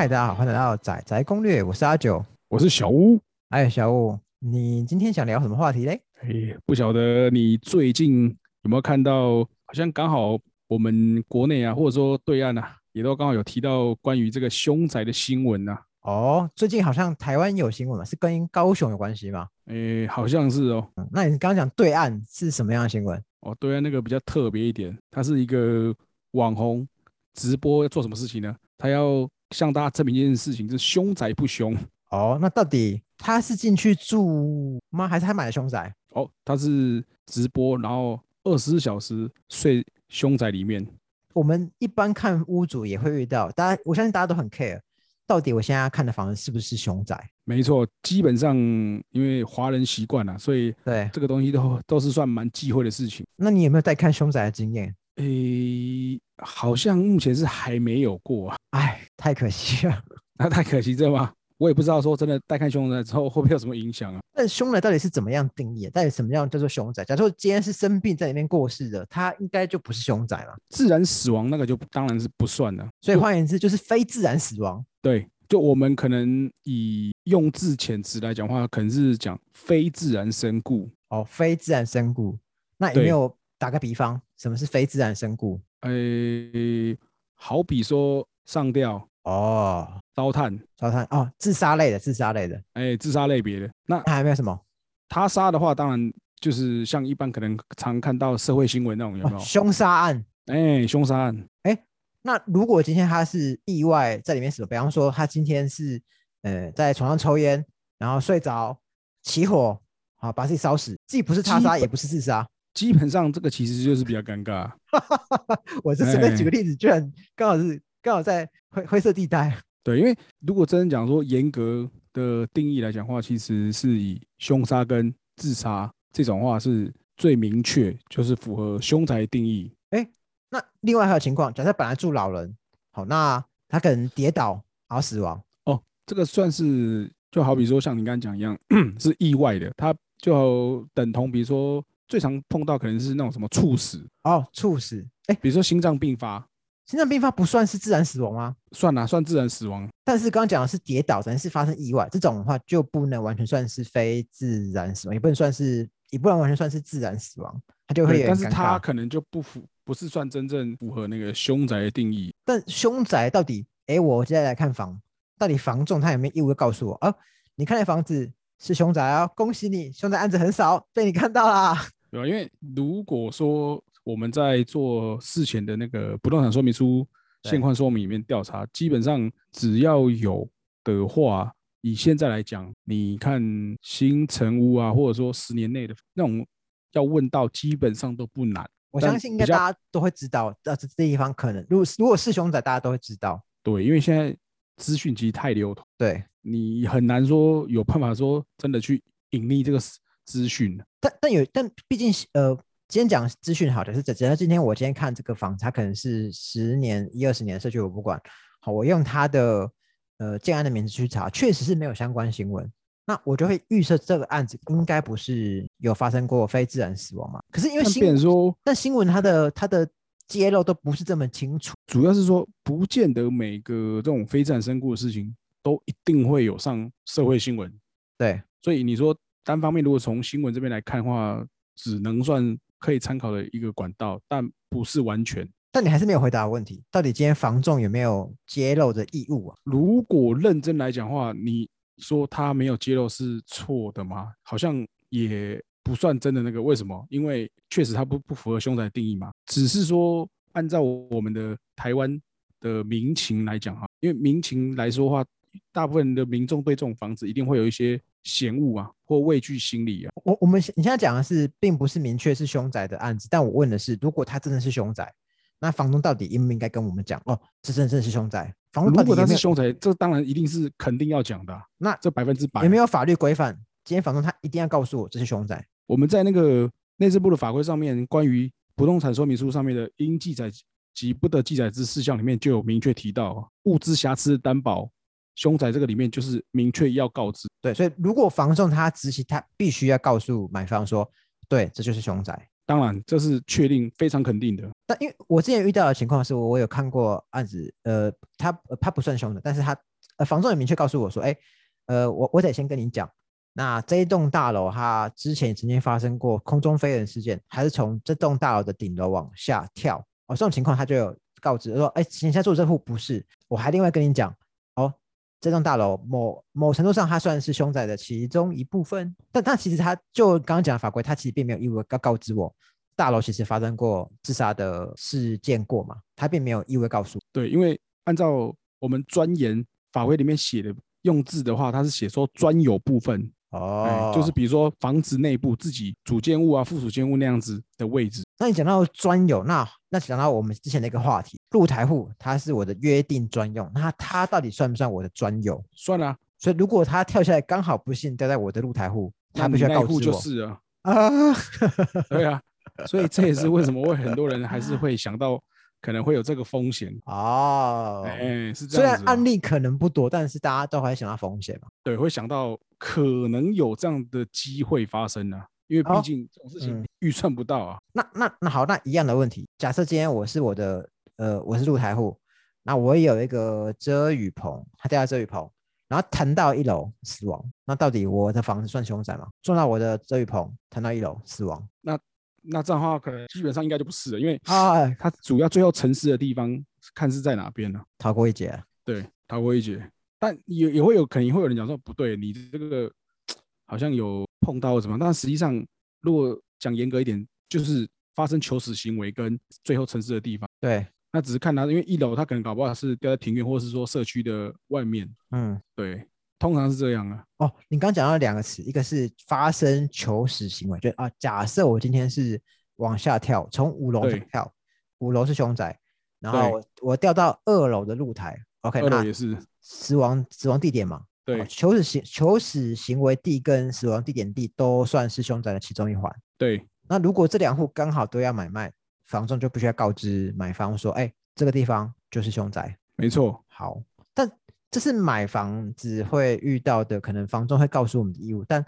嗨，大家好，欢迎来到仔仔攻略，我是阿九。我是小屋。哎，小屋，你今天想聊什么话题嘞？哎，不晓得你最近有没有看到？好像刚好我们国内啊，或者说对岸啊，也都刚好有提到关于这个凶宅的新闻呐、哦，最近好像台湾有新闻嘛，是跟高雄有关系吗？哎，好像是哦。嗯，那你刚刚讲对岸是什么样的新闻？哦，对岸那个比较特别一点，他是一个网红直播，要做什么事情呢？他要向大家证明一件事情，就是凶宅不凶。哦，那到底他是进去住吗？还是他买了凶宅？哦，他是直播，然后二十四小时睡凶宅里面。我们一般看屋主也会遇到，大家我相信大家都很 care，到底我现在看的房子是不是凶宅？没错，基本上因为华人习惯了，所以对，这个东西都都是算蛮忌讳的事情。那你有没有在看凶宅的经验？诶，好像目前是还没有过啊，哎，太可惜了。那太可惜，这吗？我也不知道说真的带看凶宅之后会不会有什么影响啊？但凶宅到底是怎么样定义？到底什么样叫做凶宅？假如说今天是生病在里面过世的，他应该就不是凶宅了。自然死亡那个就当然是不算了。所以换言之，就是非自然死亡。对，就我们可能以用字遣词来讲话，可能是讲非自然身故。哦，非自然身故。那有没有打个比方，什么是非自然身故？诶，好比说上吊、哦，烧炭，烧炭哦，自杀类的，自杀类的。哎，自杀类别的。那那还有没有什么？他杀的话，当然就是像一般可能常看到社会新闻那种，有没哦，有？凶杀案。哎，凶杀案。那如果今天他是意外在里面死了，比方说他今天是呃在床上抽烟，然后睡着起火，好把自己烧死，既不是他杀，也不是自杀。基本上这个其实就是比较尴尬。我是随便举个哎例子，居然刚好是刚好在灰灰色地带。对，因为如果真的讲说严格的定义来讲话，其实是以凶杀跟自杀这种话是最明确，就是符合凶宅定义。哎那另外还有情况，假设本来住老人，好，那他可能跌倒然后死亡，哦，这个算是就好比说像你刚刚讲一样，是意外的，它就等同比如说最常碰到可能是那种什么猝死，哦，猝死。哎，比如说心脏病发，心脏病发不算是自然死亡吗？算啦，算自然死亡。但是刚刚讲的是跌倒，可能是发生意外，这种的话就不能完全算是非自然死亡，也不能算是，也不能完全算是自然死亡，它就会但是它。可能就不符，不是算真正符合那个凶宅的定义。但凶宅到底，哎，我现在来看房，到底房仲他有没有义务告诉我？哦，你看那房子是凶宅哦，恭喜你，凶宅案子很少，被你看到啦。对吧？因为如果说我们在做事前的那个不动产说明书对现况说明里面调查，基本上只要有的话，以现在来讲，你看新城屋啊，或者说十年内的那种要问到，基本上都不难。我相信应该大家都会知道，呃，这这地方可能，如果如果是凶宅，大家都会知道。对，因为现在资讯其实太流通，对，你很难说有办法说真的去隐匿这个资资讯。但但有，但毕竟呃，今天讲资讯好的是，只要今天我今天看这个房子，它可能是十年、一二十年的社区，我不管。好，我用它的呃建安的名字去查，确实是没有相关新闻，那我就会预测这个案子应该不是有发生过非自然死亡嘛。可是因为新闻说，但新闻它的它的揭露都不是这么清楚。主要是说，不见得每个这种非自然身故的事情都一定会有上社会新闻。对，所以你说单方面如果从新闻这边来看的话，只能算可以参考的一个管道，但不是完全。但你还是没有回答我问题，到底今天房仲有没有揭露的义务啊？如果认真来讲的话，你说他没有揭露是错的吗？好像也不算真的那个。为什么？因为确实他不不符合凶宅定义嘛。只是说按照我们的台湾的民情来讲哈，因为民情来说的话，大部分的民众对这种房子一定会有一些嫌恶啊，或畏惧心理啊。我我们现你现在讲的是，并不是明确是凶宅的案子，但我问的是，如果它真的是凶宅，那房东到底应不应该跟我们讲？哦，这真的是凶宅，房东到如果他是凶宅，这当然一定是肯定要讲的啊、那这百分之百有没有法律规范？今天房东他一定要告诉我这是凶宅。我们在那个内政部的法规上面，关于不动产说明书上面的应记载及不得记载之事项里面，就有明确提到物资瑕疵担保凶宅这个里面就是明确要告知。对，所以如果房仲他执行，他必须要告诉买方说，对，这就是凶宅。当然，这是确定非常肯定的。但因为我之前遇到的情况是我我有看过案子，呃，他呃他不算凶的，但是他呃，房仲也明确告诉我说，哎，呃，我我得先跟你讲，那这一栋大楼它之前曾经发生过空中飞人事件，还是从这栋大楼的顶楼往下跳哦，这种情况他就有告知说，哎，你现在住这户不是，我还另外跟你讲，哦，这栋大楼某某程度上它算是凶宅的其中一部分，但但其实它就刚刚讲的法规，它其实并没有义务告告知我。大楼其实发生过自杀的事件过嘛？它并没有意味告诉。对，因为按照我们钻研法规里面写的用字的话，它是写说专有部分哦，就是比如说房子内部自己主建物啊、附属建物那样子的位置。那你讲到专有，那那讲到我们之前的一个话题，露台户它是我的约定专用，那它到底算不算我的专有？算啊。所以如果他跳下来刚好不幸掉在我的露台户，他必须要告知我。就是啊。啊，对啊。所以这也是为什么会很多人还是会想到可能会有这个风险哦。哎，是这样。虽然案例可能不多，但是大家都会想到风险嘛。对，会想到可能有这样的机会发生啊，因为毕竟这种事情预算不到啊。那那那好，那一样的问题，假设今天我是我的呃我是露台户，那我也有一个遮雨棚，他掉在遮雨棚，然后弹到一楼死亡，那到底我的房子算凶宅吗？撞到我的遮雨棚，弹到一楼死亡，那？那这样的话，可能基本上应该就不是了，因为啊，他主要最后沉思的地方看是在哪边呢？逃过一劫，对，逃过一劫。但也也会有可能会有人讲说，不对，你这个 好像有碰到什么？但实际上，如果讲严格一点，就是发生求死行为跟最后沉思的地方。对，那只是看他，因为一楼他可能搞不好是掉在庭院，或者是说社区的外面。嗯，对。通常是这样啊。哦，你刚讲到两个词，一个是发生求死行为，就啊，假设我今天是往下跳，从五楼跳，五楼是凶宅，然后我我掉到二楼的露台，OK，那也是死亡死亡地点嘛？对，求死行求死行为地跟死亡地点地都算是凶宅的其中一环。对，那如果这两户刚好都要买卖，房仲就必须要告知买方说，哎，这个地方就是凶宅。没错。好，但。这是买房子会遇到的，可能房仲会告诉我们的义务，但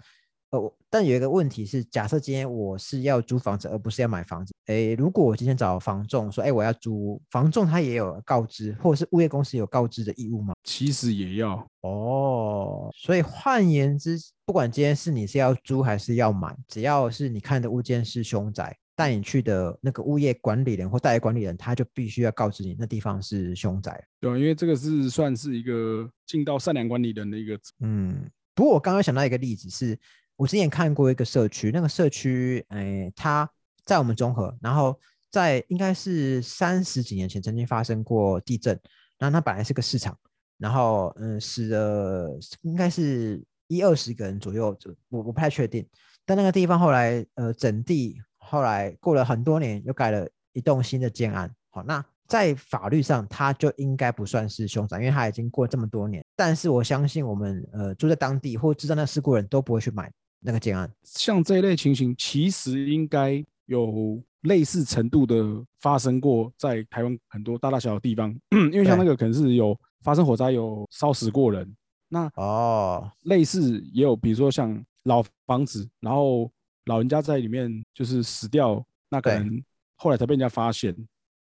呃，但有一个问题是，假设今天我是要租房子，而不是要买房子，哎，如果我今天找房仲说，哎，我要租，房仲他也有告知，或者是物业公司有告知的义务吗？其实也要哦，所以换言之，不管今天是你是要租还是要买，只要是你看的物件是凶宅。带你去的那个物业管理人或代理管理人，他就必须要告知你那地方是凶宅。对啊，因为这个是算是一个尽到善良管理人的一个。嗯，不过我刚刚想到一个例子，是我之前看过一个社区，那个社区，哎，它在我们中和，然后在应该是三十几年前曾经发生过地震，然后它本来是个市场，然后嗯，死了应该是一二十个人左右，就我我不太确定，但那个地方后来呃整地。后来过了很多年，又盖了一栋新的建案。好，那在法律上，它就应该不算是凶宅，因为它已经过这么多年。但是我相信，我们呃住在当地或知道那事故人都不会去买那个建案。像这一类情形，其实应该有类似程度的发生过在台湾很多大大小小地方。因为像那个可能是有发生火灾，有烧死过人。那哦，类似也有，比如说像老房子，然后。老人家在里面就是死掉，那可能后来才被人家发现。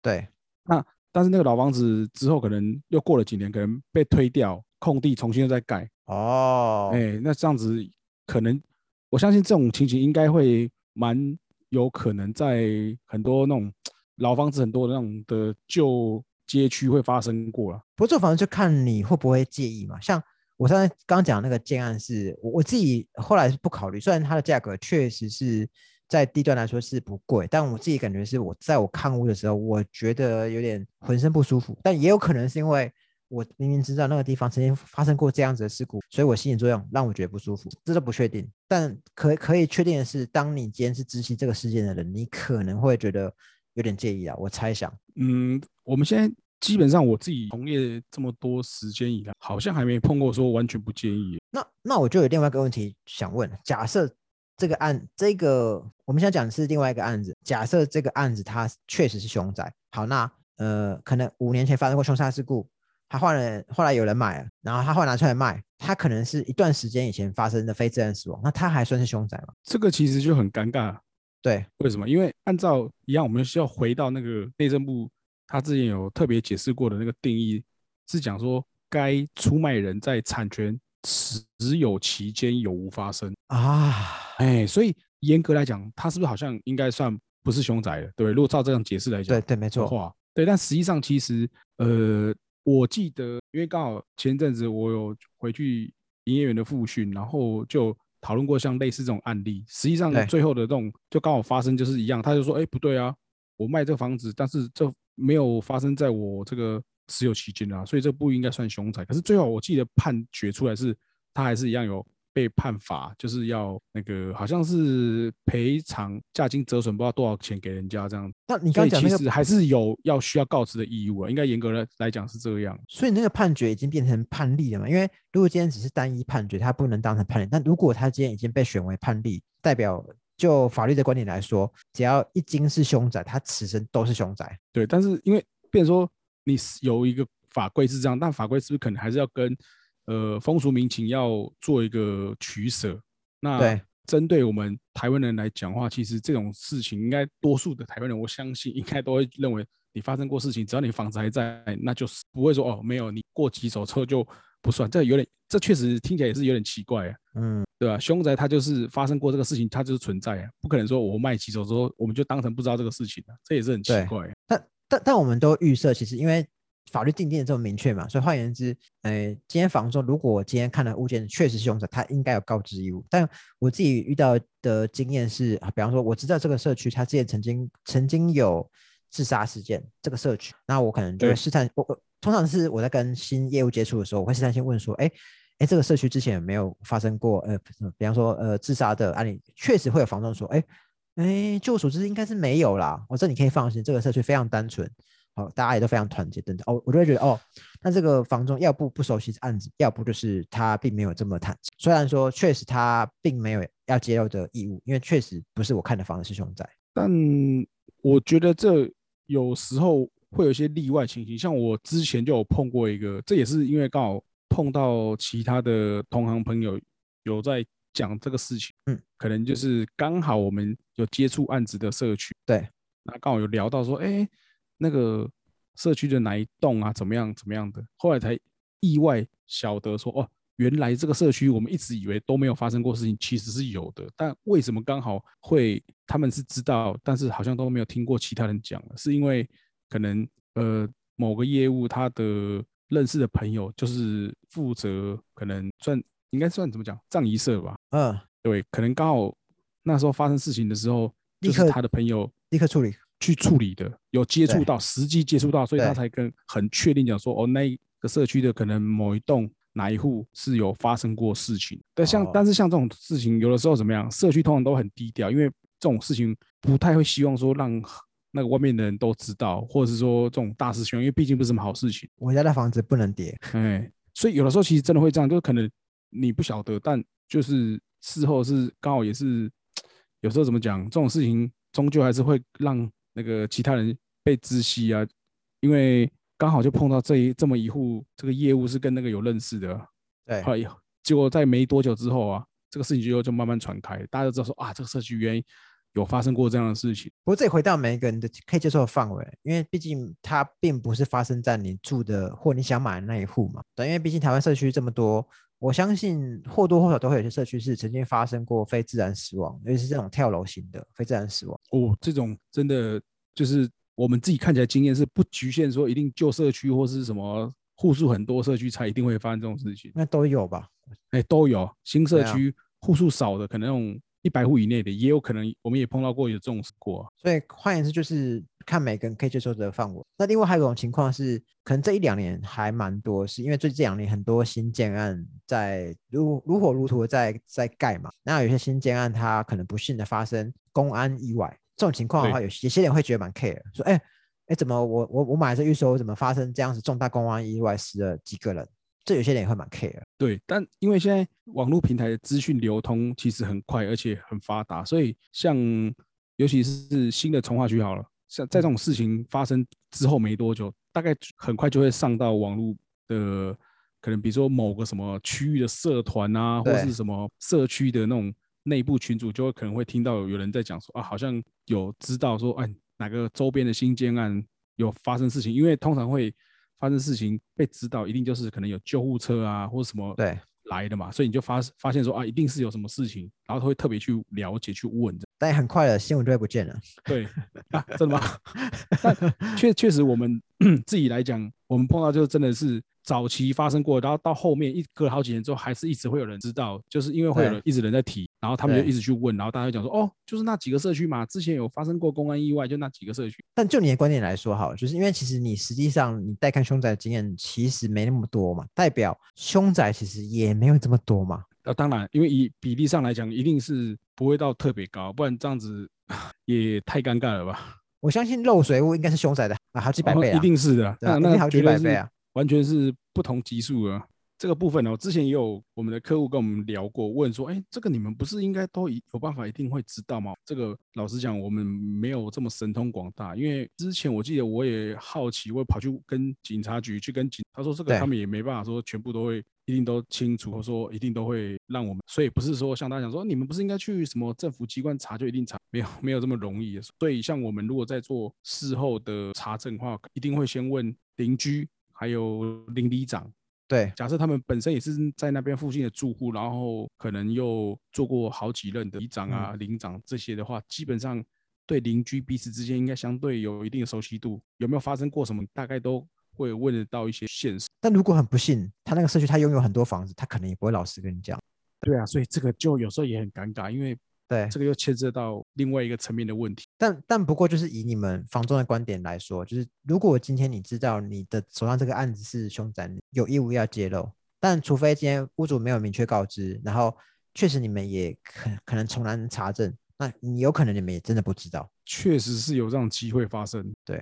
对，那但是那个老房子之后可能又过了几年，可能被推掉，空地重新又再盖。哦，哎，那这样子可能，我相信这种情形应该会蛮有可能在很多那种老房子很多那种的旧街区会发生过了。不过这房子就看你会不会介意嘛，像。我刚才刚讲那个建案是，我我自己后来是不考虑，虽然它的价格确实是在低端来说是不贵，但我自己感觉是我在我看屋的时候，我觉得有点浑身不舒服。但也有可能是因为我明明知道那个地方曾经发生过这样子的事故，所以我心理作用让我觉得不舒服，这都不确定。但可可以确定的是，当你今天是知悉这个事件的人，你可能会觉得有点介意啊。我猜想，嗯，我们先。基本上我自己从业这么多时间以来，好像还没碰过说完全不介意。那那我就有另外一个问题想问：假设这个案，这个我们现在讲的是另外一个案子，假设这个案子它确实是凶宅，好，那呃，可能五年前发生过凶杀事故，他换了，后来有人买了，然后他后来拿出来卖，他可能是一段时间以前发生的非自然死亡，那他还算是凶宅吗？这个其实就很尴尬。对，为什么？因为按照一样，我们需要回到那个内政部。他之前有特别解释过的那个定义，是讲说该出卖人在产权持有期间有无发生啊，哎，所以严格来讲，他是不是好像应该算不是凶宅了？对，如果照这样解释来讲，对对，没错。话对，但实际上其实，呃，我记得，因为刚好前阵子我有回去营业员的复训，然后就讨论过像类似这种案例。实际上最后的这种就刚好发生就是一样，他就说，哎，不对啊，我卖这个房子，但是这没有发生在我这个持有期间啊，所以这不应该算凶宅。可是最后我记得判决出来是，他还是一样有。被判罚就是要那个，好像是赔偿价金折损，不知道多少钱给人家这样。那你刚讲其实还是有要需要告知的义务啊，应该严格来来讲是这样。所以那个判决已经变成判例了嘛？因为如果今天只是单一判决，它不能当成判例。但如果他今天已经被选为判例，代表就法律的观点来说，只要一经是凶宅，他此生都是凶宅。对，但是因为变说你有一个法规是这样，但法规是不是可能还是要跟？呃，风俗民情要做一个取舍。那针对我们台湾人来讲话，其实这种事情应该多数的台湾人，我相信应该都会认为，你发生过事情，只要你房子还在，那就是不会说哦，没有你过几手车就不算。这有点，这确实听起来也是有点奇怪啊。嗯，对吧？凶宅它就是发生过这个事情，它就是存在啊，不可能说我卖几手之后，我们就当成不知道这个事情了，这也是很奇怪。但但但我们都预设，其实因为。法律定定的这么明确嘛，所以换言之，呃，今天房仲如果我今天看的物件确实是凶宅，他应该有告知义务。但我自己遇到的经验是，比方说我知道这个社区它之前曾经曾经有自杀事件，这个社区，那我可能就会试探，我我通常是我在跟新业务接触的时候，我会试探先问说，哎哎，这个社区之前有没有发生过，呃，比方说呃自杀的案例，确实会有房仲说，哎哎，据我所知应该是没有啦，我这你可以放心，这个社区非常单纯。好，大家也都非常团结等等哦，我就会觉得哦，那这个房中要不不熟悉案子，要不就是他并没有这么坦诚。虽然说确实他并没有要揭露的义务，因为确实不是我看的房子是凶宅。但我觉得这有时候会有一些例外情形，像我之前就有碰过一个，这也是因为刚好碰到其他的同行朋友有在讲这个事情，嗯，可能就是刚好我们有接触案子的社区，对，那刚好有聊到说，哎。那个社区的哪一栋啊？怎么样？怎么样的？后来才意外晓得说，哦，原来这个社区我们一直以为都没有发生过事情，其实是有的。但为什么刚好会他们是知道，但是好像都没有听过其他人讲了？是因为可能呃某个业务他的认识的朋友就是负责，可能算应该算怎么讲葬仪社吧？嗯，对，可能刚好那时候发生事情的时候，就是他的朋友立刻处理。去处理的，有接触到，实际接触到，所以他才跟很确定讲说，哦，那个社区的可能某一栋哪一户是有发生过事情。但像但是像这种事情，有的时候怎么样，社区通常都很低调，因为这种事情不太会希望说让那个外面的人都知道，或者是说这种大师兄，因为毕竟不是什么好事情。我家的房子不能跌，哎，所以有的时候其实真的会这样，就是可能你不晓得，但就是事后是刚好也是有时候怎么讲，这种事情终究还是会让。那个其他人被知悉啊，因为刚好就碰到这一这么一户，这个业务是跟那个有认识的，对，哎呀，结果在没多久之后啊，这个事情就就慢慢传开，大家都知道说啊，这个社区原因有发生过这样的事情。不过这回到每一个人的可以接受的范围，因为毕竟它并不是发生在你住的或你想买的那一户嘛，对，因为毕竟台湾社区这么多。我相信或多或少都会有些社区是曾经发生过非自然死亡，尤其是这种跳楼型的非自然死亡。哦，这种真的就是我们自己看起来经验是不局限说一定旧社区或是什么户数很多社区才一定会发生这种事情。那都有吧？哎，都有。新社区户数少的，可能用一百户以内的，也有可能我们也碰到过有这种过。所以换言之就是。看每个人可以接受的范围。那另外还有一种情况是，可能这一两年还蛮多，是因为最近这两年很多新建案在如如火如荼的在在盖嘛。那有些新建案它可能不幸的发生公安意外，这种情况的话，有有些人会觉得蛮 care，说哎哎怎么我我我买这预售怎么发生这样子重大公安意外死了几个人？这有些人也会蛮 care。对，但因为现在网络平台的资讯流通其实很快而且很发达，所以像尤其是新的从化区好了。像在这种事情发生之后没多久，大概很快就会上到网络的，可能比如说某个什么区域的社团啊，或是什么社区的那种内部群组，就会可能会听到有人在讲说啊，好像有知道说，哎，哪个周边的新建案有发生事情，因为通常会发生事情被知道，一定就是可能有救护车啊或者什么对，来的嘛，所以你就发发现说啊，一定是有什么事情，然后他会特别去了解去问的。但很快的新闻就会不见了。对啊，真的吗？但确确实，我们 自己来讲，我们碰到就真的是早期发生过，然后到后面一隔了好几年之后，还是一直会有人知道，就是因为会有人一直人在提，然后他们就一直去问，然后大家就讲说，哦，就是那几个社区嘛，之前有发生过公安意外，就那几个社区。但就你的观点来说，好了，就是因为其实你实际上你带看凶宅的经验其实没那么多嘛，代表凶宅其实也没有这么多嘛。呃，当然，因为以比例上来讲，一定是不会到特别高，不然这样子 也太尴尬了吧？我相信漏水屋应该是凶宅的啊，好几百倍啊，哦一定是的那那好几百倍啊。完全是不同级数啊。这个部分呢、之前也有我们的客户跟我们聊过，问说，哎，这个你们不是应该都一有办法一定会知道吗？这个老实讲，我们没有这么神通广大，因为之前我记得我也好奇，我跑去跟警察局去跟警，他说这个他们也没办法说全部都会一定都清楚，或说一定都会让我们，所以不是说像大家讲说你们不是应该去什么政府机关查就一定查，没有没有这么容易。所以像我们如果在做事后的查证的话，一定会先问邻居还有邻里长。对假设他们本身也是在那边附近的住户，然后可能又做过好几任的里长啊、邻长这些的话，基本上对邻居彼此之间应该相对有一定的熟悉度。有没有发生过什么，大概都会问得到一些线索。但如果很不幸，他那个社区他拥有很多房子，他可能也不会老实跟你讲。对啊，所以这个就有时候也很尴尬，因为对，这个又牵涉到另外一个层面的问题。但但不过就是以你们房仲的观点来说，就是如果今天你知道你的手上这个案子是凶宅，有义务要揭露。但除非今天屋主没有明确告知，然后确实你们也可可能从难查证，那你有可能你们也真的不知道。确实是有这样机会发生。对，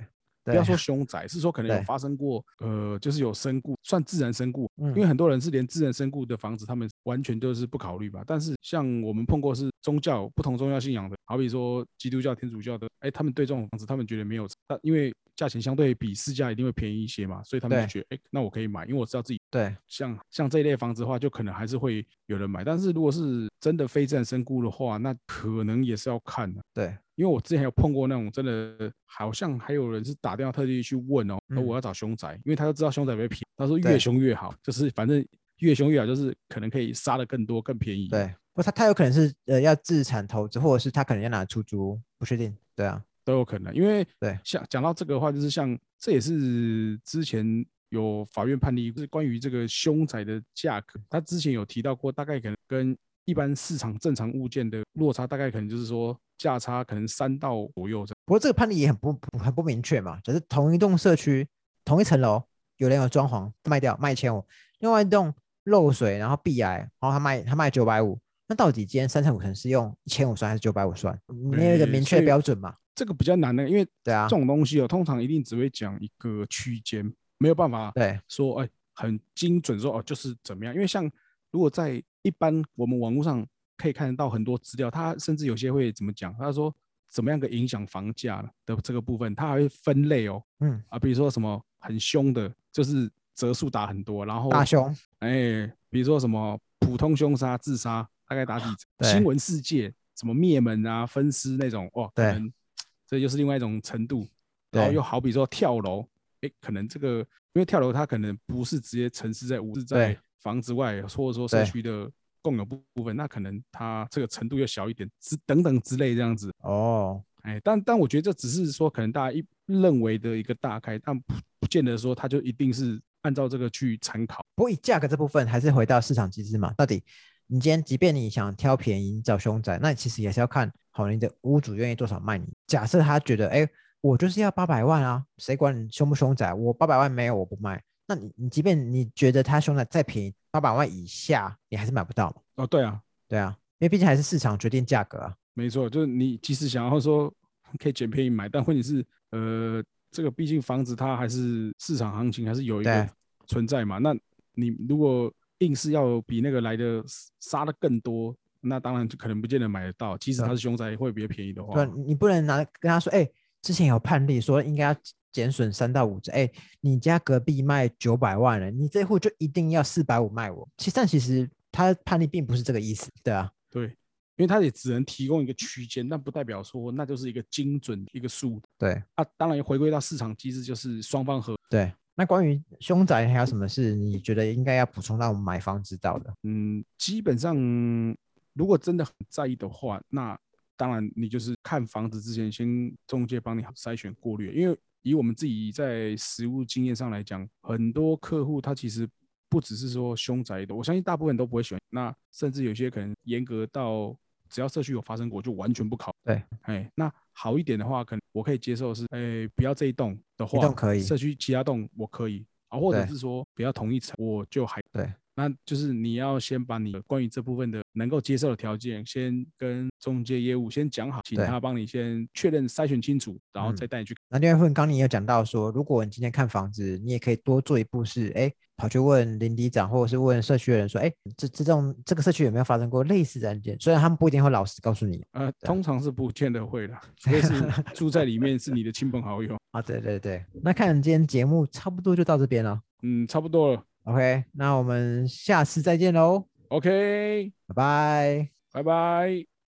不要说凶宅，是说可能有发生过，呃，就是有身故，算自然身故。嗯因为很多人是连自然身故的房子，他们完全就是不考虑吧。但是像我们碰过是宗教不同宗教信仰的，好比说基督教、天主教的，哎，他们对这种房子，他们觉得没有，但因为价钱相对比市价一定会便宜一些嘛，所以他们就对觉得，哎，那我可以买，因为我知道自己对像像这一类房子的话，就可能还是会有人买。但是如果是真的非自然身故的话，那可能也是要看的。对因为我之前有碰过那种真的，好像还有人是打电话特地去问哦，我要找凶宅，因为他就知道凶宅比较便宜，他说越凶越好，就是反正越凶越好，就是可能可以杀的更多更便宜。对，不，他他有可能是呃要自产投资，或者是他可能要拿出租，不确定。对啊，都有可能。因为对像讲到这个的话，就是像这也是之前有法院判例，就是关于这个凶宅的价格，他之前有提到过，大概可能跟一般市场正常物件的落差，大概可能就是说价差可能三到左右这样。不过这个判例也很不不很不明确嘛，只是同一栋社区同一层楼，有人有装潢卖掉卖一千五，另外一栋漏水然后壁癌，然后他卖他卖九百五，那到底今天三层五层是用一千五算还是九百五算？没有一个明确标准嘛？这个比较难的，因为对啊这种东西哦，通常一定只会讲一个区间，没有办法对说哎很精准说哦就是怎么样。因为像如果在一般我们网络上可以看得到很多资料，它甚至有些会怎么讲？他说怎么样个影响房价的这个部分，它还会分类哦嗯，啊，比如说什么很凶的，就是折数打很多，然后大凶哎，比如说什么普通凶杀、自杀，大概打几折？新闻世界，什么灭门啊、分尸那种，哦，可对能这就是另外一种程度。然后又好比说跳楼，哎，可能这个因为跳楼它可能不是直接沉尸在屋，是在房子外，或者说社对区的共有部部分，那可能它这个程度又小一点，之等等之类这样子。哦，哎，但但我觉得这只是说可能大家一认为的一个大概，但不不见得说它就一定是按照这个去参考。不过以价格这部分还是回到市场机制嘛，到底你今天即便你想挑便宜你找凶宅，那其实也是要看好你的屋主愿意多少卖你。假设他觉得，哎，我就是要八百万啊，谁管你凶不凶宅？我八百万没有我不卖。那你你即便你觉得他凶宅再便宜八百万以下，你还是买不到嘛？哦，对啊，对啊，因为毕竟还是市场决定价格啊。没错，就是你即使想要说可以捡便宜买，但问题是，呃，这个毕竟房子它还是市场行情还是有一对个存在嘛。那你如果硬是要比那个来的杀的更多，那当然就可能不见得买得到。即使它是凶宅，会比较便宜的话对，，啊你不能拿跟他说，哎，之前有判例说应该要减损三到五折，哎，你家隔壁卖九百万了，你这户就一定要四百五卖我。其实但其实他判例并不是这个意思，对啊，对，因为它也只能提供一个区间，但不代表说那就是一个精准一个数对啊。当然回归到市场机制，就是双方合。对那关于凶宅还有什么是你觉得应该要补充让我们买方知道的？嗯，基本上如果真的很在意的话，那当然你就是看房子之前，先中介帮你筛选过滤，因为以我们自己在实物经验上来讲，很多客户他其实不只是说凶宅的，我相信大部分都不会选。那甚至有些可能严格到只要社区有发生过，就完全不考。对，哎，那好一点的话，可能我可以接受是，哎，不要这一栋的话，一栋可以，社区其他栋我可以啊，或者是说不要同一层，我就还对。那就是你要先把你关于这部分的能够接受的条件，先跟中介业务先讲好，请他帮你先确认筛选清楚，然后再带你去。那另外一份，刚你有讲到说，如果你今天看房子，你也可以多做一步，是哎，跑去问邻里长或者是问社区的人说，哎，这这种这个社区有没有发生过类似的案件？虽然他们不一定会老实告诉你，呃，通常是不见得会的，除非是住在里面是你的亲朋好友 啊。对对对，那看今天节目差不多就到这边了，嗯，差不多了。OK，那我们下次再见喽。OK，拜拜，拜拜。